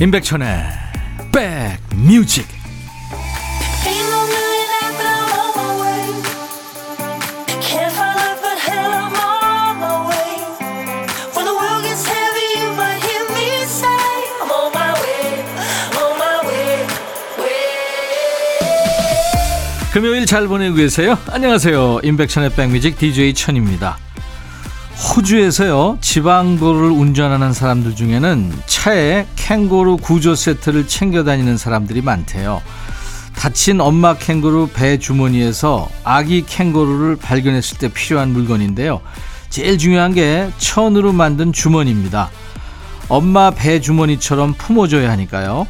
임백천의 백뮤직 금요일 잘 보내고 계세요? 안녕하세요. 임백천의 백뮤직 DJ 천입니다. 호주에서요, 지방도로를 운전하는 사람들 중에는 차에 캥거루 구조 세트를 챙겨 다니는 사람들이 많대요. 다친 엄마 캥거루 배 주머니에서 아기 캥거루를 발견했을 때 필요한 물건인데요. 제일 중요한 게 천으로 만든 주머니입니다. 엄마 배 주머니처럼 품어줘야 하니까요.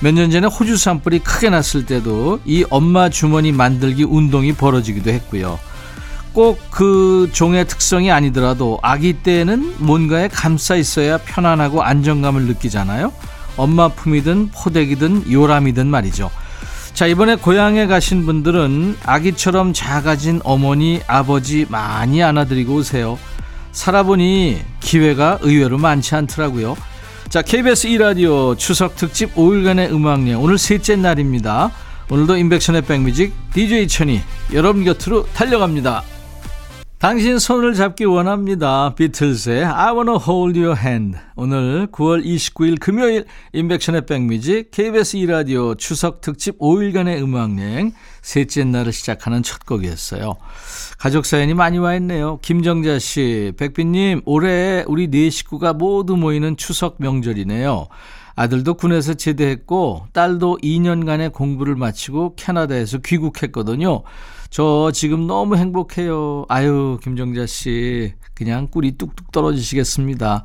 몇 년 전에 호주 산불이 크게 났을 때도 이 엄마 주머니 만들기 운동이 벌어지기도 했고요. 꼭 그 종의 특성이 아니더라도 아기 때는 뭔가에 감싸 있어야 편안하고 안정감을 느끼잖아요. 엄마 품이든 포대기든 요람이든 말이죠. 자, 이번에 고향에 가신 분들은 아기처럼 작아진 어머니, 아버지 많이 안아드리고 오세요. 살아보니 기회가 의외로 많지 않더라고요. 자, KBS 2라디오 추석 특집 5일간의 음악여 오늘 셋째 날입니다. 오늘도 인백션의 백뮤직 DJ 천이 여러분 곁으로 달려갑니다. 당신 손을 잡기 원합니다. 비틀스의 I wanna hold your hand. 오늘 9월 29일 금요일 인백션의 백뮤직 KBS 2라디오 추석 특집 5일간의 음악여행 셋째 날을 시작하는 첫 곡이었어요. 가족 사연이 많이 와 있네요. 김정자 씨, 백빈님, 올해 우리 네 식구가 모두 모이는 추석 명절이네요. 아들도 군에서 제대했고 딸도 2년간의 공부를 마치고 캐나다에서 귀국했거든요. 저 지금 너무 행복해요. 아유, 김정자 씨. 그냥 꿀이 뚝뚝 떨어지시겠습니다.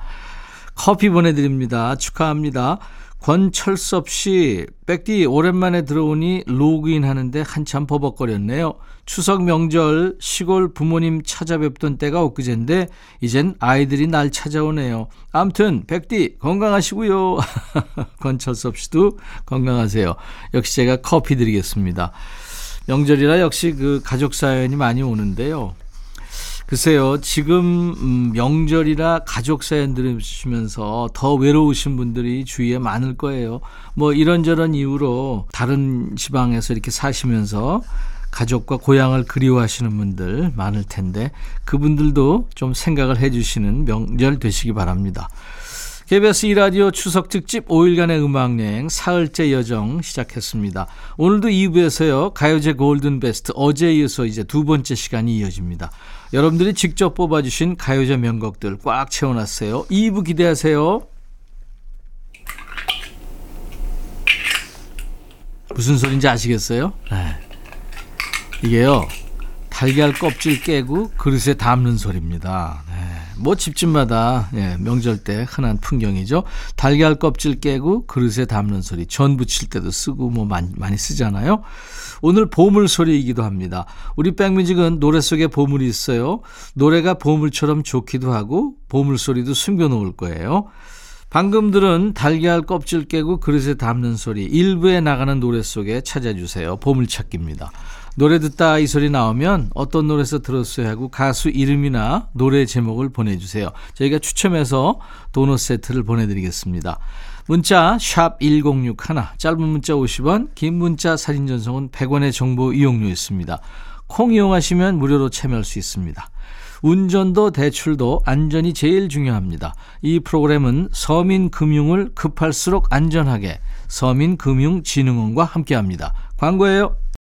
커피 보내드립니다. 축하합니다. 권철섭 씨, 백디 오랜만에 들어오니 로그인 하는데 한참 버벅거렸네요. 추석 명절 시골 부모님 찾아뵙던 때가 엊그젠데 이젠 아이들이 날 찾아오네요. 암튼 백디 건강하시고요. 권철섭 씨도 건강하세요. 역시 제가 커피 드리겠습니다. 명절이라 역시 그 가족 사연이 많이 오는데요. 글쎄요, 지금 음, 명절이라 가족 사연 들으시면서 더 외로우신 분들이 주위에 많을 거예요. 뭐 이런저런 이유로 다른 지방에서 이렇게 사시면서 가족과 고향을 그리워하시는 분들 많을 텐데 그분들도 좀 생각을 해주시는 명절 되시기 바랍니다. KBS 2라디오 추석 특집 5일간의 음악여행 사흘째 여정 시작했습니다. 오늘도 2부에서요. 가요제 골든베스트 어제에 이어서 이제 두 번째 시간이 이어집니다. 여러분들이 직접 뽑아주신 가요제 명곡들 꽉 채워놨어요. 2부 기대하세요. 무슨 소리인지 아시겠어요? 네. 이게요. 달걀 껍질 깨고 그릇에 담는 소리입니다. 네. 뭐 집집마다 예, 명절 때 흔한 풍경이죠. 달걀 껍질 깨고 그릇에 담는 소리, 전 부칠 때도 쓰고 뭐 많이, 많이 쓰잖아요. 오늘 보물 소리이기도 합니다. 우리 백뮤직은 노래 속에 보물이 있어요. 노래가 보물처럼 좋기도 하고 보물 소리도 숨겨놓을 거예요. 방금 들은 달걀 껍질 깨고 그릇에 담는 소리 일부에 나가는 노래 속에 찾아주세요. 보물찾기입니다. 노래 듣다 이 소리 나오면 어떤 노래에서 들었어요 하고 가수 이름이나 노래 제목을 보내주세요. 저희가 추첨해서 도넛 세트를 보내드리겠습니다. 문자 1061, 짧은 문자 50원, 긴 문자 사진 전송은 100원의 정보 이용료 있습니다. 콩 이용하시면 무료로 참여할 수 있습니다. 운전도 대출도 안전이 제일 중요합니다. 이 프로그램은 서민금융을 급할수록 안전하게 서민금융진흥원과 함께합니다. 광고예요.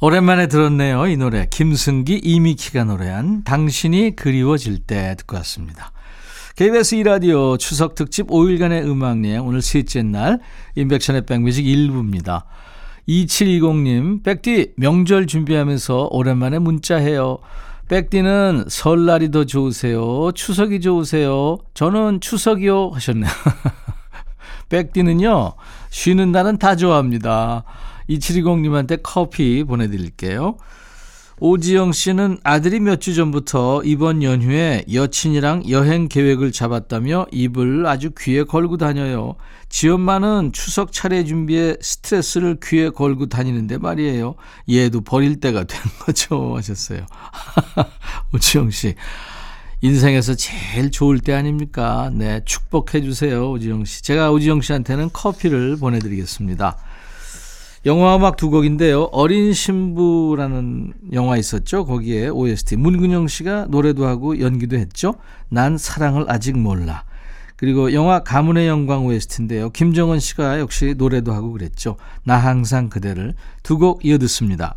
오랜만에 들었네요. 이 노래. 김승기, 이미키가 노래한 당신이 그리워질 때 듣고 왔습니다. KBS 2라디오 추석 특집 5일간의 음악여행 오늘 셋째 날 인백션의 백뮤직 1부입니다. 2720님, 백디 명절 준비하면서 오랜만에 문자해요. 백디는 설날이 더 좋으세요? 추석이 좋으세요? 저는 추석이요 하셨네요. 백디는요, 쉬는 날은 다 좋아합니다. 2720님한테 커피 보내드릴게요. 오지영 씨는 아들이 몇 주 전부터 이번 연휴에 여친이랑 여행 계획을 잡았다며 입을 아주 귀에 걸고 다녀요. 지 엄마는 추석 차례 준비에 스트레스를 귀에 걸고 다니는데 말이에요. 얘도 버릴 때가 된 거죠. 하셨어요. 오지영 씨. 인생에서 제일 좋을 때 아닙니까? 네, 축복해 주세요, 오지영 씨. 제가 오지영 씨한테는 커피를 보내드리겠습니다. 영화 음악 두 곡인데요. 어린 신부라는 영화 있었죠. 거기에 OST 문근영 씨가 노래도 하고 연기도 했죠. 난 사랑을 아직 몰라. 그리고 영화 가문의 영광 OST인데요. 김정은 씨가 역시 노래도 하고 그랬죠. 나 항상 그대를 두 곡 이어 듣습니다.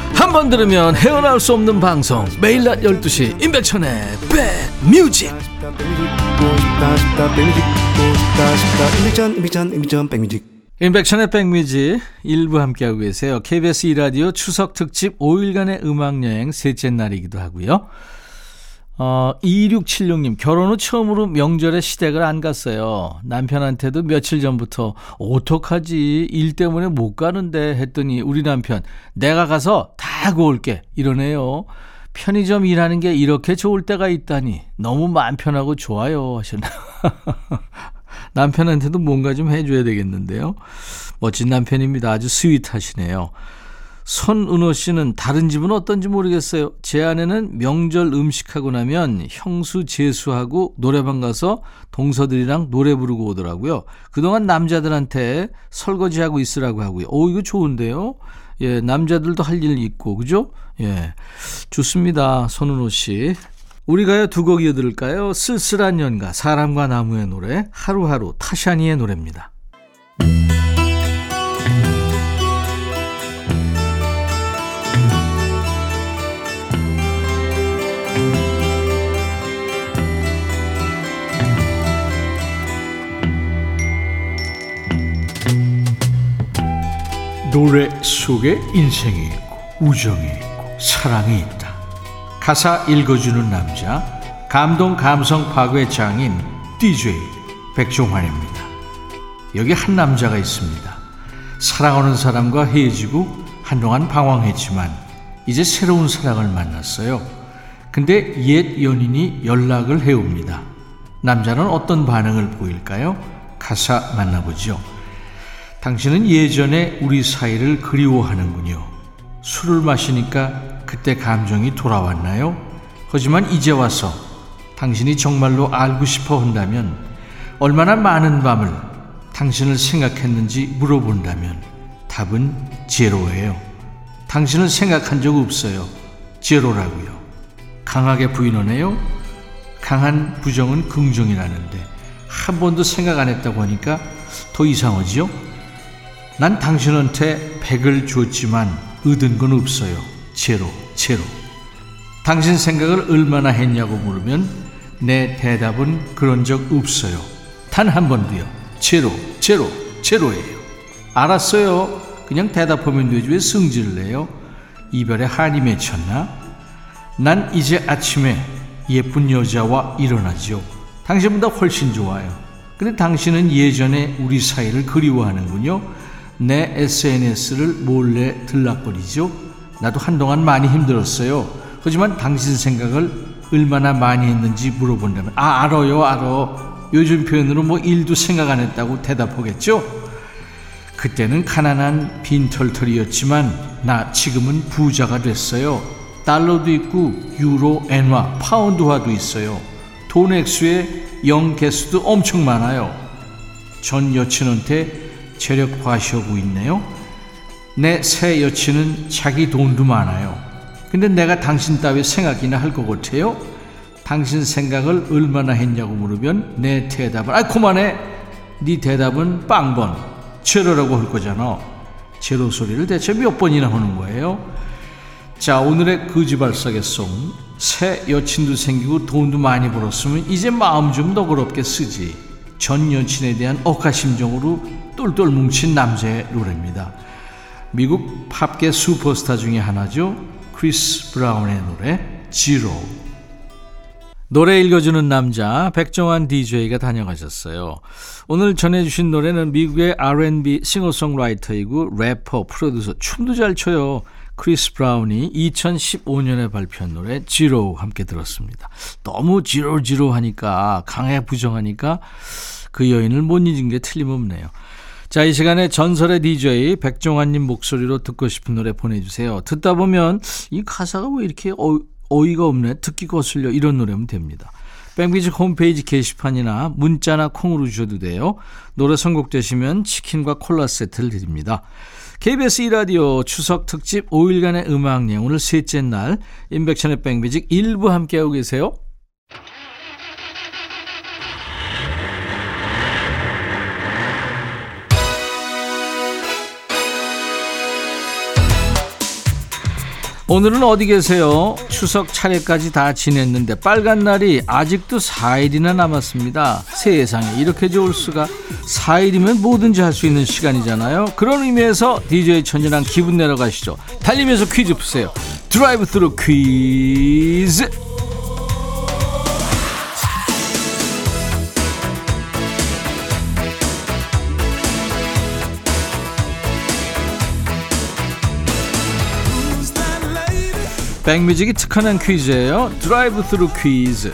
한 번 들으면 헤어나올 수 없는 방송. 매일 낮 12시 임백천의 백뮤직. 임백천의 백뮤직 일부 함께하고 계세요. KBS 2라디오 추석 특집 5일간의 음악여행 셋째 날이기도 하고요 어, 2676님, 결혼 후 처음으로 명절에 시댁을 안 갔어요. 남편한테도 며칠 전부터, 어떡하지? 일 때문에 못 가는데 했더니 우리 남편, 내가 가서 다 구울게. 이러네요. 편의점 일하는 게 이렇게 좋을 때가 있다니. 너무 마음 편하고 좋아요. 하셨나. 남편한테도 뭔가 좀 해줘야 되겠는데요. 멋진 남편입니다. 아주 스윗하시네요. 손은호 씨는 다른 집은 어떤지 모르겠어요. 제 아내는 명절 음식하고 나면 형수 제수하고 노래방 가서 동서들이랑 노래 부르고 오더라고요. 그동안 남자들한테 설거지하고 있으라고 하고요. 오, 이거 좋은데요? 예, 남자들도 할 일 있고, 그죠? 예. 좋습니다. 손은호 씨. 우리가요 두 곡 이어들을까요? 쓸쓸한 연가, 사람과 나무의 노래, 하루하루 타샤니의 노래입니다. 노래 속에 인생이 있고 우정이 있고 사랑이 있다. 가사 읽어주는 남자 감동 감성 파괴 장인 DJ 백종환입니다. 여기 한 남자가 있습니다. 사랑하는 사람과 헤어지고 한동안 방황했지만 이제 새로운 사랑을 만났어요. 근데 옛 연인이 연락을 해옵니다. 남자는 어떤 반응을 보일까요? 가사 만나보죠. 당신은 예전에 우리 사이를 그리워하는군요. 술을 마시니까 그때 감정이 돌아왔나요? 하지만 이제 와서 당신이 정말로 알고 싶어 한다면 얼마나 많은 밤을 당신을 생각했는지 물어본다면 답은 제로예요. 당신을 생각한 적 없어요. 제로라고요. 강하게 부인하네요. 강한 부정은 긍정이라는데 한 번도 생각 안 했다고 하니까 더 이상하지요? 난 당신한테 백을 줬지만 얻은 건 없어요. 제로, 제로. 당신 생각을 얼마나 했냐고 물으면 내 대답은 그런 적 없어요. 단 한 번도요. 제로, 제로, 제로예요. 알았어요. 그냥 대답하면 되지 왜 승질을 내요? 이별에 한이 맺혔나? 난 이제 아침에 예쁜 여자와 일어나죠. 당신보다 훨씬 좋아요. 근데 당신은 예전에 우리 사이를 그리워하는군요. 내 SNS를 몰래 들락거리죠. 나도 한동안 많이 힘들었어요. 하지만 당신 생각을 얼마나 많이 했는지 물어본다면 아 알아요 알아. 요즘 표현으로 뭐 일도 생각 안 했다고 대답하겠죠? 그때는 가난한 빈털털이었지만 나 지금은 부자가 됐어요. 달러도 있고 유로 엔화 파운드화도 있어요. 돈 액수에 영 개수도 엄청 많아요. 전 여친한테 체력 과시하고 있네요. 내 새 여친은 자기 돈도 많아요. 근데 내가 당신 따위 생각이나 할 것 같아요? 당신 생각을 얼마나 했냐고 물으면 내 대답은 아 그만해. 네 대답은 빵번 제로라고 할 거잖아. 제로 소리를 대체 몇 번이나 하는 거예요? 자, 오늘의 거지발싸개 song. 새 여친도 생기고 돈도 많이 벌었으면 이제 마음 좀 너그럽게 쓰지. 전 여친에 대한 억하심정으로 똘똘 뭉친 남자의 노래입니다. 미국 팝계 슈퍼스타 중에 하나죠. 크리스 브라운의 노래 지로. 노래 읽어주는 남자 백종환 DJ가 다녀가셨어요. 오늘 전해주신 노래는 미국의 R&B 싱어송라이터이고 래퍼, 프로듀서, 춤도 잘 춰요. 크리스 브라운이 2015년에 발표한 노래 지로 함께 들었습니다. 너무 Zero Zero 하니까 강하게 부정하니까 그 여인을 못 잊은 게 틀림없네요. 자, 이 시간에 전설의 DJ 백종환님 목소리로 듣고 싶은 노래 보내주세요. 듣다 보면 이 가사가 왜 이렇게 어, 어이가 없네, 듣기 거슬려 이런 노래면 됩니다. 백뮤직 홈페이지 게시판이나 문자나 콩으로 주셔도 돼요. 노래 선곡되시면 치킨과 콜라 세트를 드립니다. KBS 2라디오 추석 특집 5일간의 음악여행 오늘 셋째 날 인백션의 백뮤직 일부 함께하고 계세요. 오늘은 어디 계세요? 추석 차례까지 다 지냈는데 빨간 날이 아직도 4일이나 남았습니다. 세상에 이렇게 좋을 수가 4일이면 뭐든지 할 수 있는 시간이잖아요. 그런 의미에서 DJ 천이랑 기분 내러 가시죠. 달리면서 퀴즈 푸세요. 드라이브 스루 퀴즈. 백뮤직이 특화한 퀴즈예요. 드라이브 스루 퀴즈.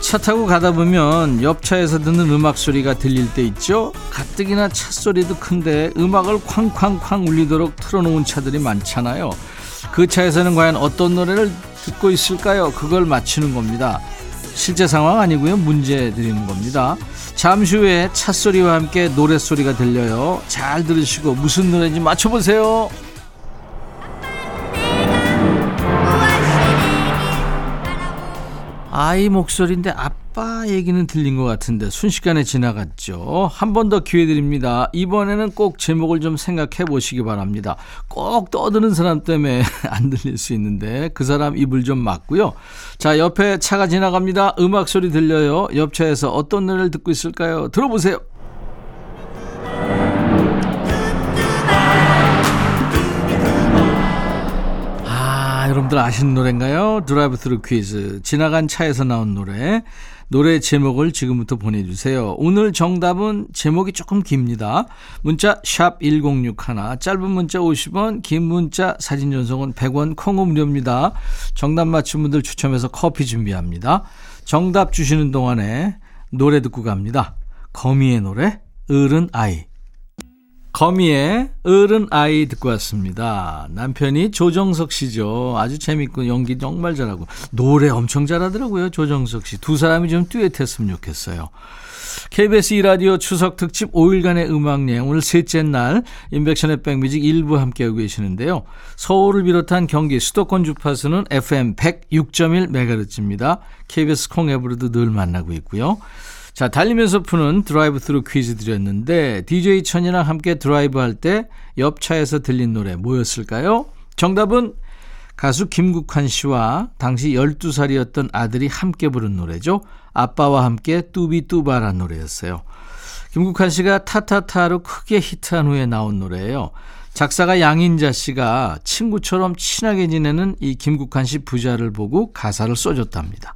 차 타고 가다 보면 옆 차에서 듣는 음악 소리가 들릴 때 있죠. 가뜩이나 차 소리도 큰데 음악을 쾅쾅쾅 울리도록 틀어놓은 차들이 많잖아요. 그 차에서는 과연 어떤 노래를 듣고 있을까요? 그걸 맞추는 겁니다. 실제 상황 아니고요. 문제 드리는 겁니다. 잠시 후에 차 소리와 함께 노래 소리가 들려요. 잘 들으시고 무슨 노래인지 맞춰보세요. 아이 목소리인데 아빠 얘기는 들린 것 같은데 순식간에 지나갔죠. 한 번 더 기회 드립니다. 이번에는 꼭 제목을 좀 생각해 보시기 바랍니다. 꼭 떠드는 사람 때문에 안 들릴 수 있는데 그 사람 입을 좀 막고요. 자, 옆에 차가 지나갑니다. 음악 소리 들려요. 옆 차에서 어떤 노래를 듣고 있을까요? 들어보세요. 여러분들 아시는 노래인가요? 드라이브 스루 퀴즈. 지나간 차에서 나온 노래. 노래 제목을 지금부터 보내주세요. 오늘 정답은 제목이 조금 깁니다. 문자 1061, 짧은 문자 50원, 긴 문자 사진 전송은 100원, 콩은 무료입니다. 정답 맞춘 분들 추첨해서 커피 준비합니다. 정답 주시는 동안에 노래 듣고 갑니다. 거미의 노래, 어른 아이. 거미의 어른 아이 듣고 왔습니다. 남편이 조정석 씨죠. 아주 재밌고 연기 정말 잘하고 노래 엄청 잘하더라고요. 조정석 씨. 두 사람이 좀 듀엣했으면 좋겠어요. KBS 2라디오 추석 특집 5일간의 음악여행 오늘 셋째 날 임백천의 백뮤직 일부 함께하고 계시는데요. 서울을 비롯한 경기 수도권 주파수는 FM 106.1MHz입니다. KBS 콩 앱으로도 늘 만나고 있고요. 자, 달리면서 푸는 드라이브 스루 퀴즈 드렸는데 DJ 천이랑 함께 드라이브 할 때 옆차에서 들린 노래 뭐였을까요? 정답은 가수 김국환 씨와 당시 12살이었던 아들이 함께 부른 노래죠. 아빠와 함께 뚜비뚜바란 노래였어요. 김국환 씨가 타타타로 크게 히트한 후에 나온 노래예요. 작사가 양인자 씨가 친구처럼 친하게 지내는 이 김국환 씨 부자를 보고 가사를 써줬답니다.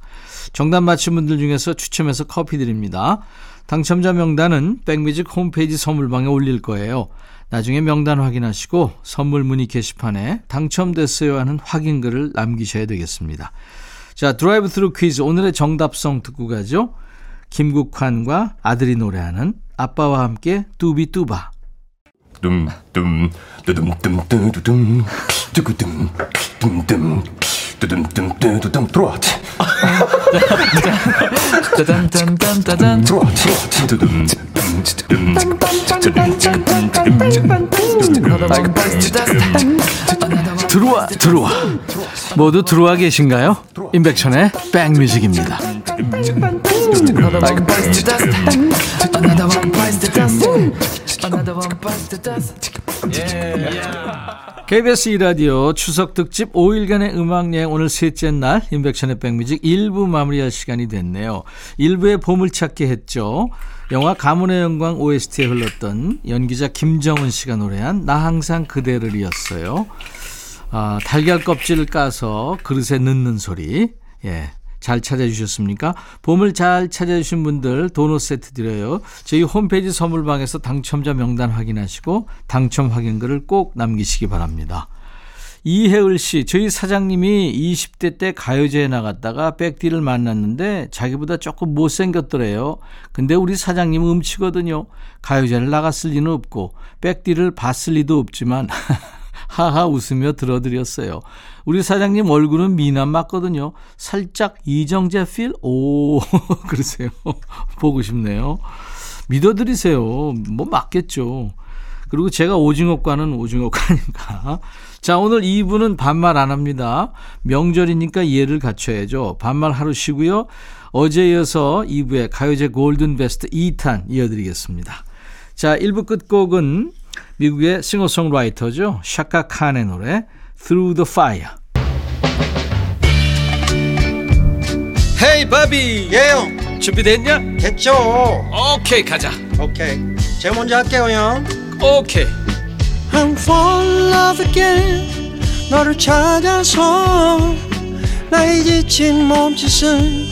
정답 맞힌 분들 중에서 추첨해서 커피 드립니다. 당첨자 명단은 백뮤직 홈페이지 선물방에 올릴 거예요. 나중에 명단 확인하시고 선물 문의 게시판에 당첨됐어요 하는 확인글을 남기셔야 되겠습니다. 자, 드라이브 스루 퀴즈 오늘의 정답송 듣고 가죠. 김국환과 아들이 노래하는 아빠와 함께 뚜비뚜바. 둠둠 뚜둠뚜둠뚜둠 뚜구둠 둠둠 뚜둠뚜둠뚜둠 들어와 짜잔짠짠짠짠 들어와 들어와 들어와 모두 들어와 계신가요? 임백천의 백뮤직입니다 KBS 이라디오 추석 특집 5일간의 음악여행 오늘 셋째 날 인백션의 백뮤직 1부 마무리할 시간이 됐네요. 1부에 보물찾기 했죠. 영화 가문의 영광 OST에 흘렀던 연기자 김정은 씨가 노래한 나 항상 그대를 이었어요. 아, 달걀 껍질을 까서 그릇에 넣는 소리. 예. 잘 찾아주셨습니까? 봄을 잘 찾아주신 분들 도넛 세트 드려요. 저희 홈페이지 선물방에서 당첨자 명단 확인하시고 당첨 확인글을 꼭 남기시기 바랍니다. 이혜을 씨, 저희 사장님이 20대 때 가요제에 나갔다가 백디를 만났는데 자기보다 조금 못생겼더래요. 근데 우리 사장님 은 음치거든요. 가요제를 나갔을 리는 없고 백디를 봤을 리도 없지만 하하 웃으며 들어드렸어요. 우리 사장님 얼굴은 미남 맞거든요. 살짝 이정재 필? 오, 그러세요. 보고 싶네요. 믿어드리세요. 뭐 맞겠죠. 그리고 제가 오징어과는 오징어과니까. 자, 오늘 2부는 반말 안 합니다. 명절이니까 이해를 갖춰야죠. 반말 하루 쉬고요. 어제 이어서 2부에 가요제 골든 베스트 2탄 이어드리겠습니다. 자, 1부 끝곡은 미국의 싱어송라이터죠. 샤카 칸의 노래 Through the Fire. 헤이 바비. 예영. 준비됐냐? 됐죠. 오케이 가자. 오케이. 제가 먼저 할게요 형. 오케이. I'm fall in love again. 너를 찾아서 나의 지친 몸짓은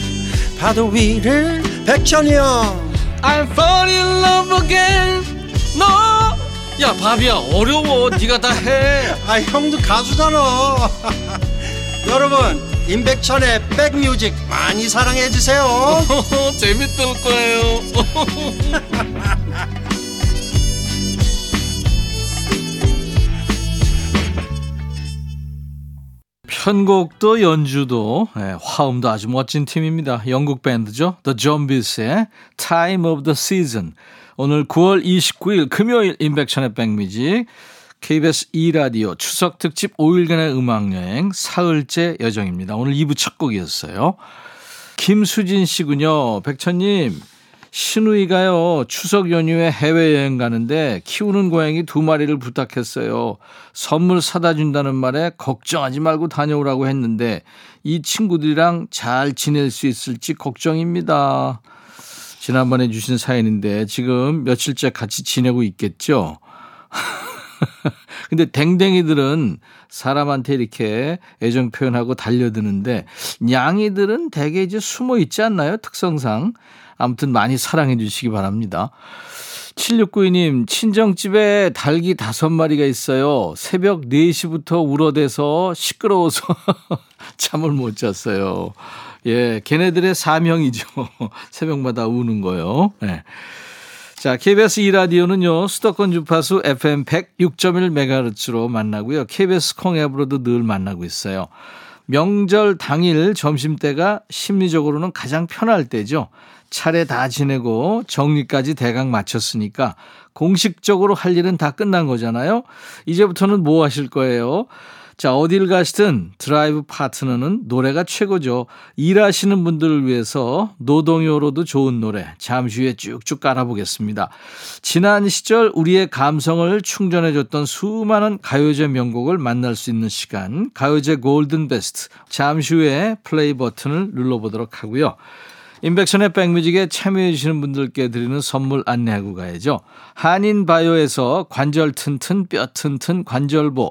파도 위를 백천이 형 I'm fall in love again. 너 야 바비야 어려워 네가 다해 아 형도 가수잖아 여러분 임백천의 백뮤직 많이 사랑해 주세요 재밌을 거예요 편곡도 연주도 네, 화음도 아주 멋진 팀입니다. 영국 밴드죠. The Zombies의 Time of the Season. 오늘 9월 29일 금요일 인백션의 백뮤직 KBS 2라디오 추석 특집 5일간의 음악여행 사흘째 여정입니다. 오늘 2부 첫 곡이었어요. 김수진 씨군요. 백천님 신우이가요, 추석 연휴에 해외여행 가는데 키우는 고양이 두 마리를 부탁했어요. 선물 사다 준다는 말에 걱정하지 말고 다녀오라고 했는데 이 친구들이랑 잘 지낼 수 있을지 걱정입니다. 지난번에 주신 사연인데 지금 며칠째 같이 지내고 있겠죠? 근데 댕댕이들은 사람한테 이렇게 애정 표현하고 달려드는데 냥이들은 대개 이제 숨어 있지 않나요? 특성상. 아무튼 많이 사랑해 주시기 바랍니다. 7692님, 친정집에 닭이 다섯 마리가 있어요. 새벽 4시부터 울어대서 시끄러워서 잠을 못 잤어요. 예, 걔네들의 사명이죠. 새벽마다 우는 거요. 네. 자, KBS 2라디오는요, 수도권 주파수 FM 106.1MHz로 만나고요. KBS 콩앱으로도 늘 만나고 있어요. 명절 당일 점심때가 심리적으로는 가장 편할 때죠. 차례 다 지내고 정리까지 대강 마쳤으니까 공식적으로 할 일은 다 끝난 거잖아요. 이제부터는 뭐 하실 거예요? 자, 어딜 가시든 드라이브 파트너는 노래가 최고죠. 일하시는 분들을 위해서 노동요로도 좋은 노래 잠시 후에 쭉쭉 깔아보겠습니다. 지난 시절 우리의 감성을 충전해줬던 수많은 가요제 명곡을 만날 수 있는 시간 가요제 골든 베스트 잠시 후에 플레이 버튼을 눌러보도록 하고요. 임백천의 백뮤직에 참여해 주시는 분들께 드리는 선물 안내하고 가야죠. 한인바이오에서 관절 튼튼 뼈 튼튼 관절보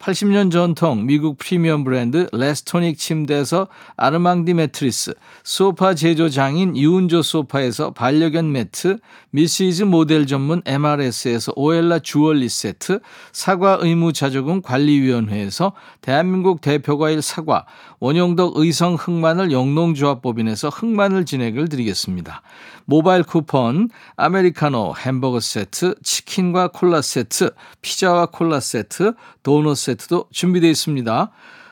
80년 전통 미국 프리미엄 브랜드 레스토닉 침대에서 아르망디 매트리스, 소파 제조 장인 유운조 소파에서 반려견 매트, 미시즈 모델 전문 MRS에서 오엘라 주얼리 세트, 사과 의무 자조금 관리위원회에서 대한민국 대표과일 사과, 원용덕 의성 흑마늘 영농조합법인에서 흑마늘 진행을 드리겠습니다. 모바일 쿠폰, 아메리카노 햄버거 세트, 치킨과 콜라 세트, 피자와 콜라 세트, 도넛 세트도 준비되어 있습니다.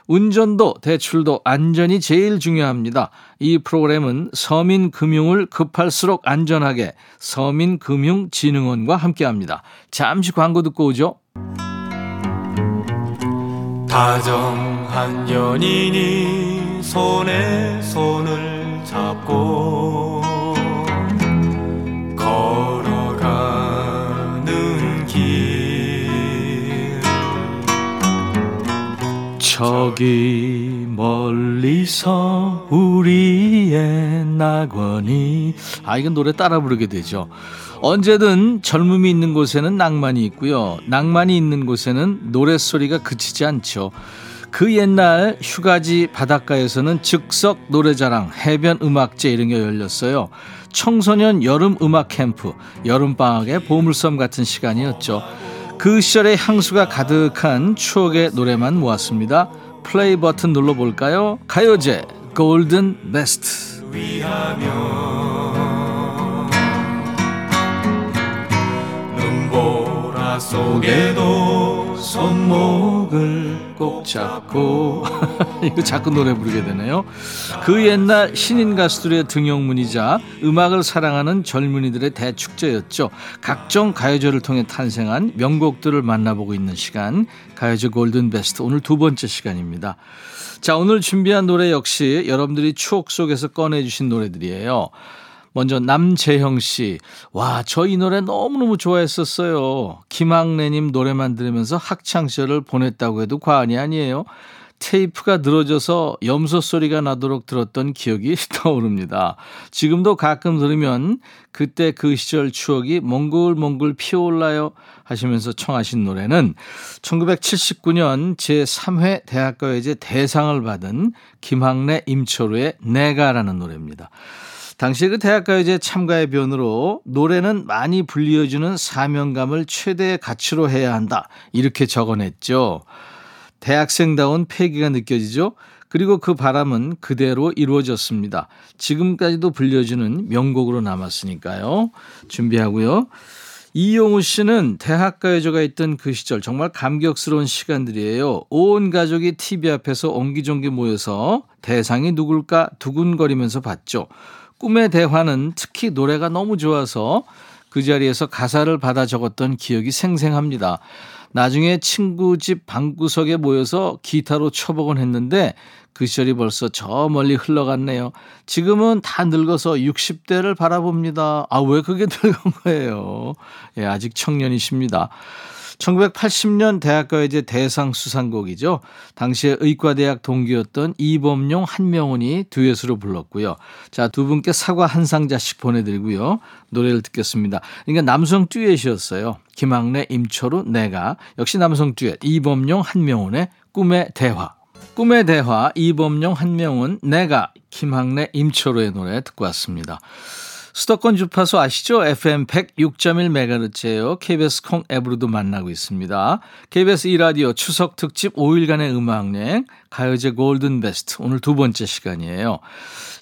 운전도 대출도 안전이 제일 중요합니다. 이 프로그램은 서민금융을 급할수록 안전하게 서민금융진흥원과 함께합니다. 잠시 광고 듣고 오죠. 다정한 연인이 손에 손을 잡고 저기 멀리서 우리의 낙원이 아 이건 노래 따라 부르게 되죠. 언제든 젊음이 있는 곳에는 낭만이 있고요. 낭만이 있는 곳에는 노랫소리가 그치지 않죠. 그 옛날 휴가지 바닷가에서는 즉석 노래자랑, 해변 음악제 이런 게 열렸어요. 청소년 여름 음악 캠프, 여름방학의 보물섬 같은 시간이었죠. 그 시절의 향수가 가득한 추억의 노래만 모았습니다. 플레이 버튼 눌러볼까요? 가요제 골든 베스트. 속에도 손목을 꼭 잡고 이거 자꾸 노래 부르게 되네요. 그 옛날 신인 가수들의 등용문이자 음악을 사랑하는 젊은이들의 대축제였죠. 각종 가요제를 통해 탄생한 명곡들을 만나보고 있는 시간 가요제 골든 베스트 오늘 두 번째 시간입니다. 자 오늘 준비한 노래 역시 여러분들이 추억 속에서 꺼내주신 노래들이에요. 먼저 남재형 씨. 와, 저 이 노래 너무너무 좋아했었어요. 김학래 님 노래만 들으면서 학창 시절을 보냈다고 해도 과언이 아니에요. 테이프가 늘어져서 염소 소리가 나도록 들었던 기억이 떠오릅니다. 지금도 가끔 들으면 그때 그 시절 추억이 몽글몽글 피어올라요 하시면서 청하신 노래는 1979년 제3회 대학가요제 대상을 받은 김학래 임철우의 내가라는 노래입니다. 당시 그 대학가요제 참가의 변으로 노래는 많이 불리어주는 사명감을 최대의 가치로 해야 한다. 이렇게 적어냈죠. 대학생다운 패기가 느껴지죠. 그리고 그 바람은 그대로 이루어졌습니다. 지금까지도 불려주는 명곡으로 남았으니까요. 준비하고요. 이용우 씨는 대학가요제가 있던 그 시절 정말 감격스러운 시간들이에요. 온 가족이 TV 앞에서 옹기종기 모여서 대상이 누굴까 두근거리면서 봤죠. 꿈의 대화는 특히 노래가 너무 좋아서 그 자리에서 가사를 받아 적었던 기억이 생생합니다. 나중에 친구 집 방구석에 모여서 기타로 쳐보곤 했는데 그 시절이 벌써 저 멀리 흘러갔네요. 지금은 다 늙어서 60대를 바라봅니다. 아, 왜 그게 늙은 거예요? 예, 아직 청년이십니다. 1980년 대학가요제 대상 수상곡이죠. 당시에 의과대학 동기였던 이범용, 한명훈이 듀엣으로 불렀고요. 자, 두 분께 사과 한 상자씩 보내드리고요. 노래를 듣겠습니다. 그러니까 남성 듀엣이었어요. 김학래, 임철우, 내가. 역시 남성 듀엣. 이범용, 한명훈의 꿈의 대화. 꿈의 대화, 이범용, 한명훈, 내가, 김학래, 임철우의 노래 듣고 왔습니다. 수도권 주파수 아시죠? FM 106.1MHz예요. KBS 콩 앱으로도 만나고 있습니다. KBS 2라디오 추석 특집 5일간의 음악여행 가요제 골든 베스트 오늘 두 번째 시간이에요.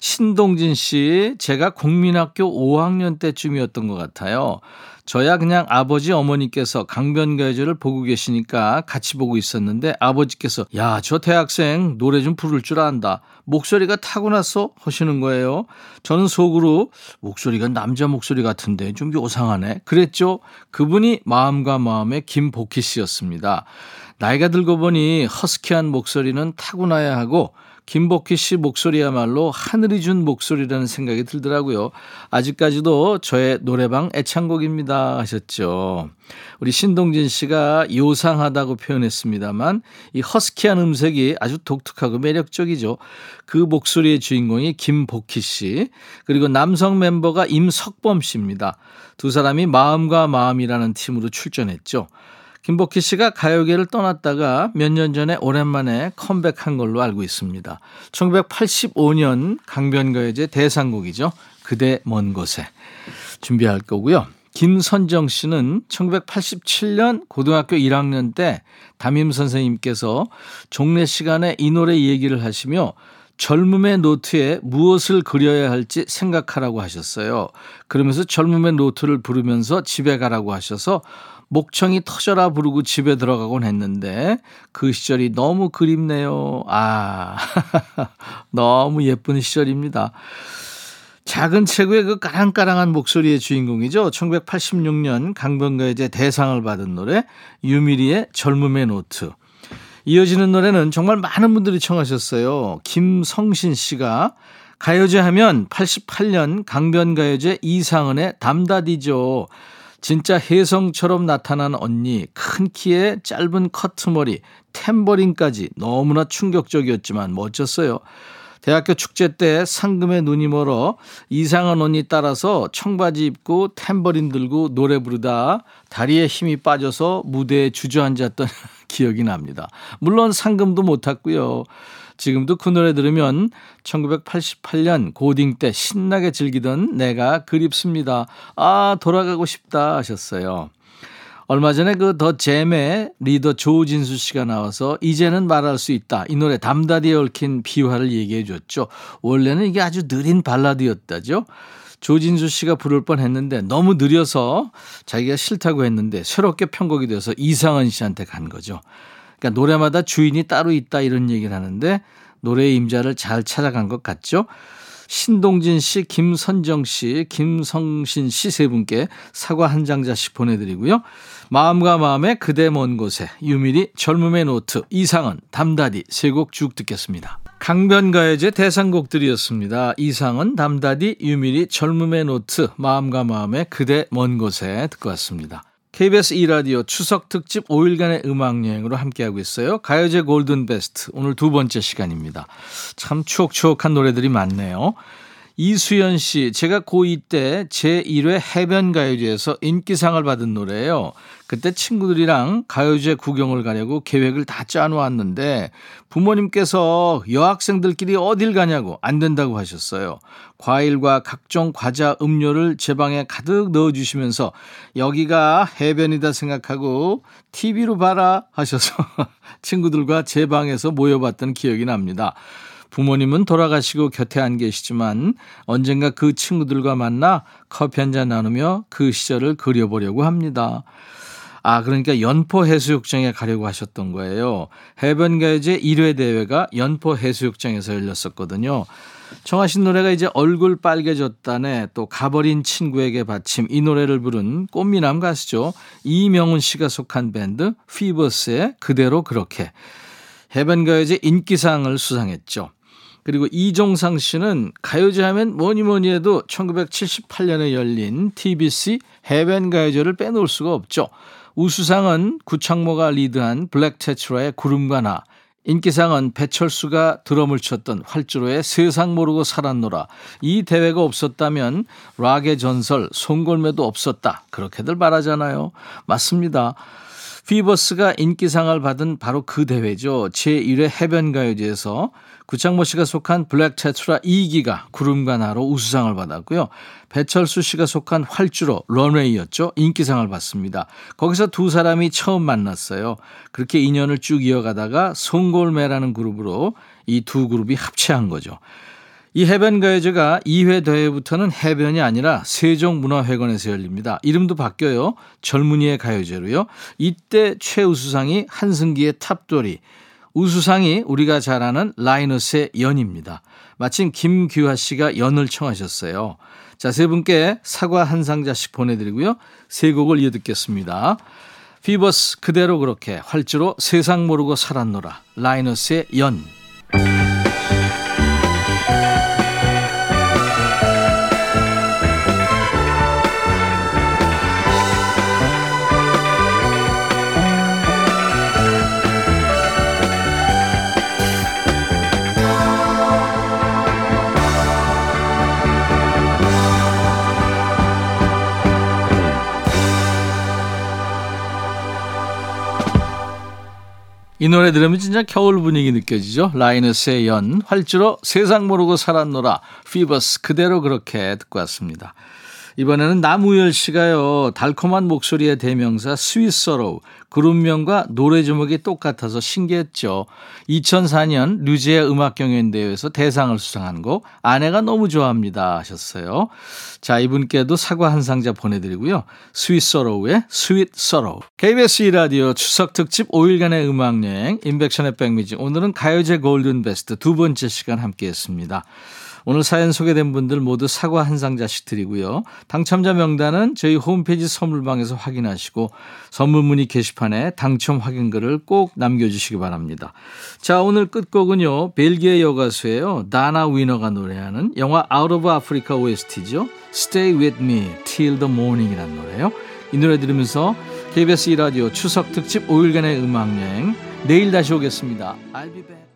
신동진 씨, 제가 국민학교 5학년 때쯤이었던 것 같아요. 저야 그냥 아버지 어머니께서 강변가요제를 보고 계시니까 같이 보고 있었는데 아버지께서 야 저 대학생 노래 좀 부를 줄 안다. 목소리가 타고났어 하시는 거예요. 저는 속으로 목소리가 남자 목소리 같은데 좀 요상하네. 그랬죠. 그분이 마음과 마음의 김복희 씨였습니다. 나이가 들고 보니 허스키한 목소리는 타고나야 하고 김복희 씨 목소리야말로 하늘이 준 목소리라는 생각이 들더라고요. 아직까지도 저의 노래방 애창곡입니다 하셨죠. 우리 신동진 씨가 요상하다고 표현했습니다만 이 허스키한 음색이 아주 독특하고 매력적이죠. 그 목소리의 주인공이 김복희 씨 그리고 남성 멤버가 임석범 씨입니다. 두 사람이 마음과 마음이라는 팀으로 출전했죠. 김복희 씨가 가요계를 떠났다가 몇 년 전에 오랜만에 컴백한 걸로 알고 있습니다. 1985년 강변가요제 대상곡이죠. 그대 먼 곳에 준비할 거고요. 김선정 씨는 1987년 고등학교 1학년 때 담임 선생님께서 종례 시간에 이 노래 얘기를 하시며 젊음의 노트에 무엇을 그려야 할지 생각하라고 하셨어요. 그러면서 젊음의 노트를 부르면서 집에 가라고 하셔서 목청이 터져라 부르고 집에 들어가곤 했는데 그 시절이 너무 그립네요. 아, 너무 예쁜 시절입니다. 작은 체구의 그 까랑까랑한 목소리의 주인공이죠. 1986년 강변가요제 대상을 받은 노래 유미리의 젊음의 노트. 이어지는 노래는 정말 많은 분들이 청하셨어요. 김성신 씨가 가요제 하면 88년 강변가요제 이상은의 담다디죠. 진짜 혜성처럼 나타난 언니, 큰 키에 짧은 커트머리, 탬버린까지 너무나 충격적이었지만 멋졌어요. 대학교 축제 때 상금에 눈이 멀어 이상한 언니 따라서 청바지 입고 탬버린 들고 노래 부르다 다리에 힘이 빠져서 무대에 주저앉았던 기억이 납니다. 물론 상금도 못 탔고요. 지금도 그 노래 들으면 1988년 고딩 때 신나게 즐기던 내가 그립습니다. 아, 돌아가고 싶다 하셨어요. 얼마 전에 그 더 잼의 리더 조진수 씨가 나와서 이제는 말할 수 있다. 이 노래 담다디에 얽힌 비화를 얘기해 줬죠. 원래는 이게 아주 느린 발라드였다죠. 조진수 씨가 부를 뻔 했는데 너무 느려서 자기가 싫다고 했는데 새롭게 편곡이 돼서 이상은 씨한테 간 거죠. 그러니까 노래마다 주인이 따로 있다 이런 얘기를 하는데 노래의 임자를 잘 찾아간 것 같죠. 신동진 씨, 김선정 씨, 김성신 씨 세 분께 사과 한 상자씩 보내드리고요. 마음과 마음의 그대 먼 곳에 유미리 젊음의 노트 이상은 담다디 세 곡 쭉 듣겠습니다. 강변가요제 대상곡들이었습니다. 이상은 담다디 유미리 젊음의 노트 마음과 마음의 그대 먼 곳에 듣고 왔습니다. KBS 2라디오 추석 특집 5일간의 음악여행으로 함께하고 있어요. 가요제 골든 베스트 오늘 두 번째 시간입니다. 참 추억추억한 노래들이 많네요. 이수연 씨, 제가 고2 때 제1회 해변가요제에서 인기상을 받은 노래예요. 그때 친구들이랑 가요제 구경을 가려고 계획을 다 짜놓았는데 부모님께서 여학생들끼리 어딜 가냐고 안 된다고 하셨어요. 과일과 각종 과자, 음료를 제 방에 가득 넣어주시면서 여기가 해변이다 생각하고 TV로 봐라 하셔서 친구들과 제 방에서 모여봤던 기억이 납니다. 부모님은 돌아가시고 곁에 안 계시지만 언젠가 그 친구들과 만나 커피 한 잔 나누며 그 시절을 그려보려고 합니다. 아, 그러니까 연포 해수욕장에 가려고 하셨던 거예요. 해변가요제 1회 대회가 연포 해수욕장에서 열렸었거든요. 청하신 노래가 이제 얼굴 빨개졌다네 또 가버린 친구에게 바침 이 노래를 부른 꽃미남 가수죠. 이명훈 씨가 속한 밴드 피버스의 그대로 그렇게 해변가요제 인기상을 수상했죠. 그리고 이종상 씨는 가요제 하면 뭐니 뭐니 해도 1978년에 열린 TBC 해변 가요제를 빼놓을 수가 없죠. 우수상은 구창모가 리드한 블랙 테트라의 구름과 나, 인기상은 배철수가 드럼을 쳤던 활주로의 세상 모르고 살았노라. 이 대회가 없었다면 락의 전설 송골매도 없었다. 그렇게들 말하잖아요. 맞습니다. 피버스가 인기상을 받은 바로 그 대회죠. 제1회 해변가요제에서 구창모 씨가 속한 블랙 테트라 2기가 구름과 나로 우수상을 받았고요. 배철수 씨가 속한 활주로 Runway였죠. 인기상을 받습니다. 거기서 두 사람이 처음 만났어요. 그렇게 인연을 쭉 이어가다가 송골매라는 그룹으로 이 두 그룹이 합체한 거죠. 이 해변가요제가 2회 대회부터는 해변이 아니라 세종문화회관에서 열립니다. 이름도 바뀌어요. 젊은이의 가요제로요. 이때 최우수상이 한승기의 탑돌이, 우수상이 우리가 잘 아는 라이너스의 연입니다. 마침 김규하 씨가 연을 청하셨어요. 자, 세 분께 사과 한 상자씩 보내드리고요. 세 곡을 이어 듣겠습니다. 피버스 그대로 그렇게 활주로 세상 모르고 살았노라 라이너스의 연. 이 노래 들으면 진짜 겨울 분위기 느껴지죠? 라이너스의 연, 활주로 세상 모르고 살았노라, 피버스 그대로 그렇게 듣고 왔습니다. 이번에는 남우열 씨가요. 달콤한 목소리의 대명사 Sweet Sorrow 그룹명과 노래 제목이 똑같아서 신기했죠. 2004년 유재하 음악 경연 대회에서 대상을 수상한 곡 아내가 너무 좋아합니다 하셨어요. 자 이분께도 사과 한 상자 보내 드리고요. 스위스서로우의 스윗 서로우 KBS 2라디오 추석 특집 5일간의 음악 여행 임백천의 백뮤직 오늘은 가요제 Golden Best 두 번째 시간 함께 했습니다. 오늘 사연 소개된 분들 모두 사과 한 상자씩 드리고요. 당첨자 명단은 저희 홈페이지 선물방에서 확인하시고 선물 문의 게시판에 당첨 확인글을 꼭 남겨주시기 바랍니다. 자, 오늘 끝곡은요. 벨기에 여가수예요. 다나 위너가 노래하는 영화 Out of Africa OST죠. Stay with me till the morning이라는 노래요. 이 노래 들으면서 KBS 2라디오 추석 특집 5일간의 음악여행 내일 다시 오겠습니다. I'll be back.